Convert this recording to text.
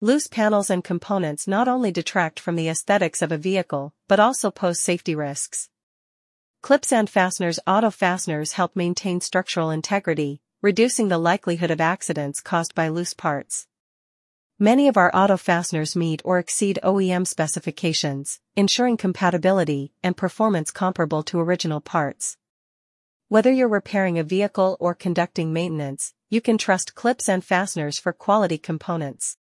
Loose panels and components not only detract from the aesthetics of a vehicle, but also pose safety risks. Clips and fasteners Auto fasteners help maintain structural integrity, reducing the likelihood of accidents caused by loose parts. Many of our auto fasteners meet or exceed OEM specifications, ensuring compatibility and performance comparable to original parts. Whether you're repairing a vehicle or conducting maintenance, you can trust clips and fasteners for quality components.